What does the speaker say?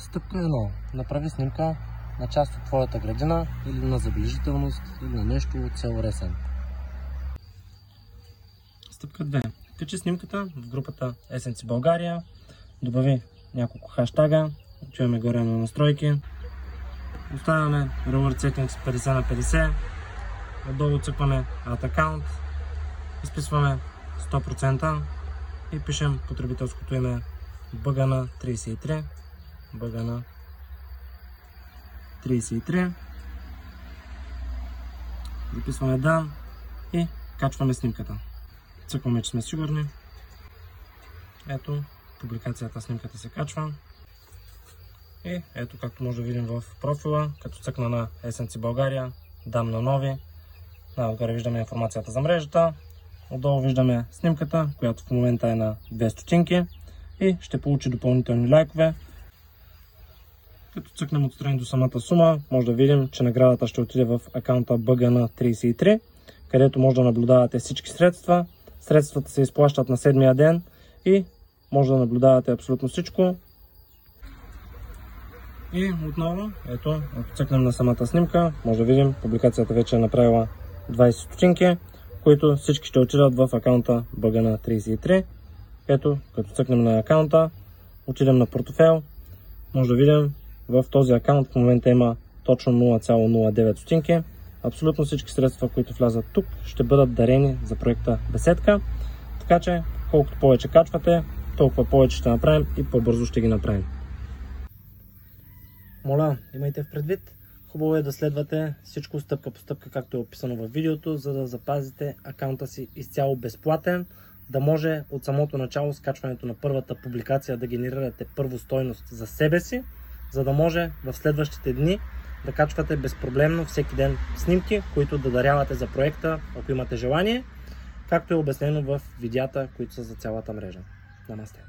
Стъпка 1. Направи снимка на част от твоята градина или на забележителност или на нещо от село Ресен. Стъпка 2. Качи снимката в групата Есенци България, добави няколко хаштага, чуваме горе на настройки, оставяме Reward Settings 50 на 50, отдолу цъкваме Add Account, изписваме 100% и пишем потребителското име Бъгана 33 Бъгана 33 записваме да и качваме снимката. Цъкваме, че сме сигурни. Ето публикацията снимката се качва. И ето както може да видим в профила като цъкна на SNC България дам на нови. Отгоре виждаме информацията за мрежата. Отдолу виждаме снимката, която в момента е на 2 стотинки. И ще получи допълнителни лайкове. Като цъкнем отстрани до самата сума, може да видим, че наградата ще отиде в акаунта BGN33, където може да наблюдавате всички средства. Средствата се изплащат на седмия ден и може да наблюдавате абсолютно всичко. И отново, ето, ако цъкнем на самата снимка, може да видим, публикацията вече е направила 20 стотинки, които всички ще отидат в акаунта BGN33. Ето, като цъкнем на акаунта, отидем на портфел, може да видим в този акаунт в момента има точно 0,09 стотинки. Абсолютно всички средства, които влязат тук, ще бъдат дарени за проекта Беседка. Така че, колкото повече качвате, толкова повече ще направим и по-бързо ще ги направим. Моля, имайте в предвид, Хубаво е да следвате всичко стъпка по стъпка, както е описано в видеото, за да запазите акаунта си изцяло безплатен, да може от самото начало скачването на първата публикация да генерирате първо стойност за себе си, за да може в следващите дни да качвате безпроблемно всеки ден снимки, които да дарявате за проекта, ако имате желание, както е обяснено в видеята, които са за цялата мрежа. Намасте!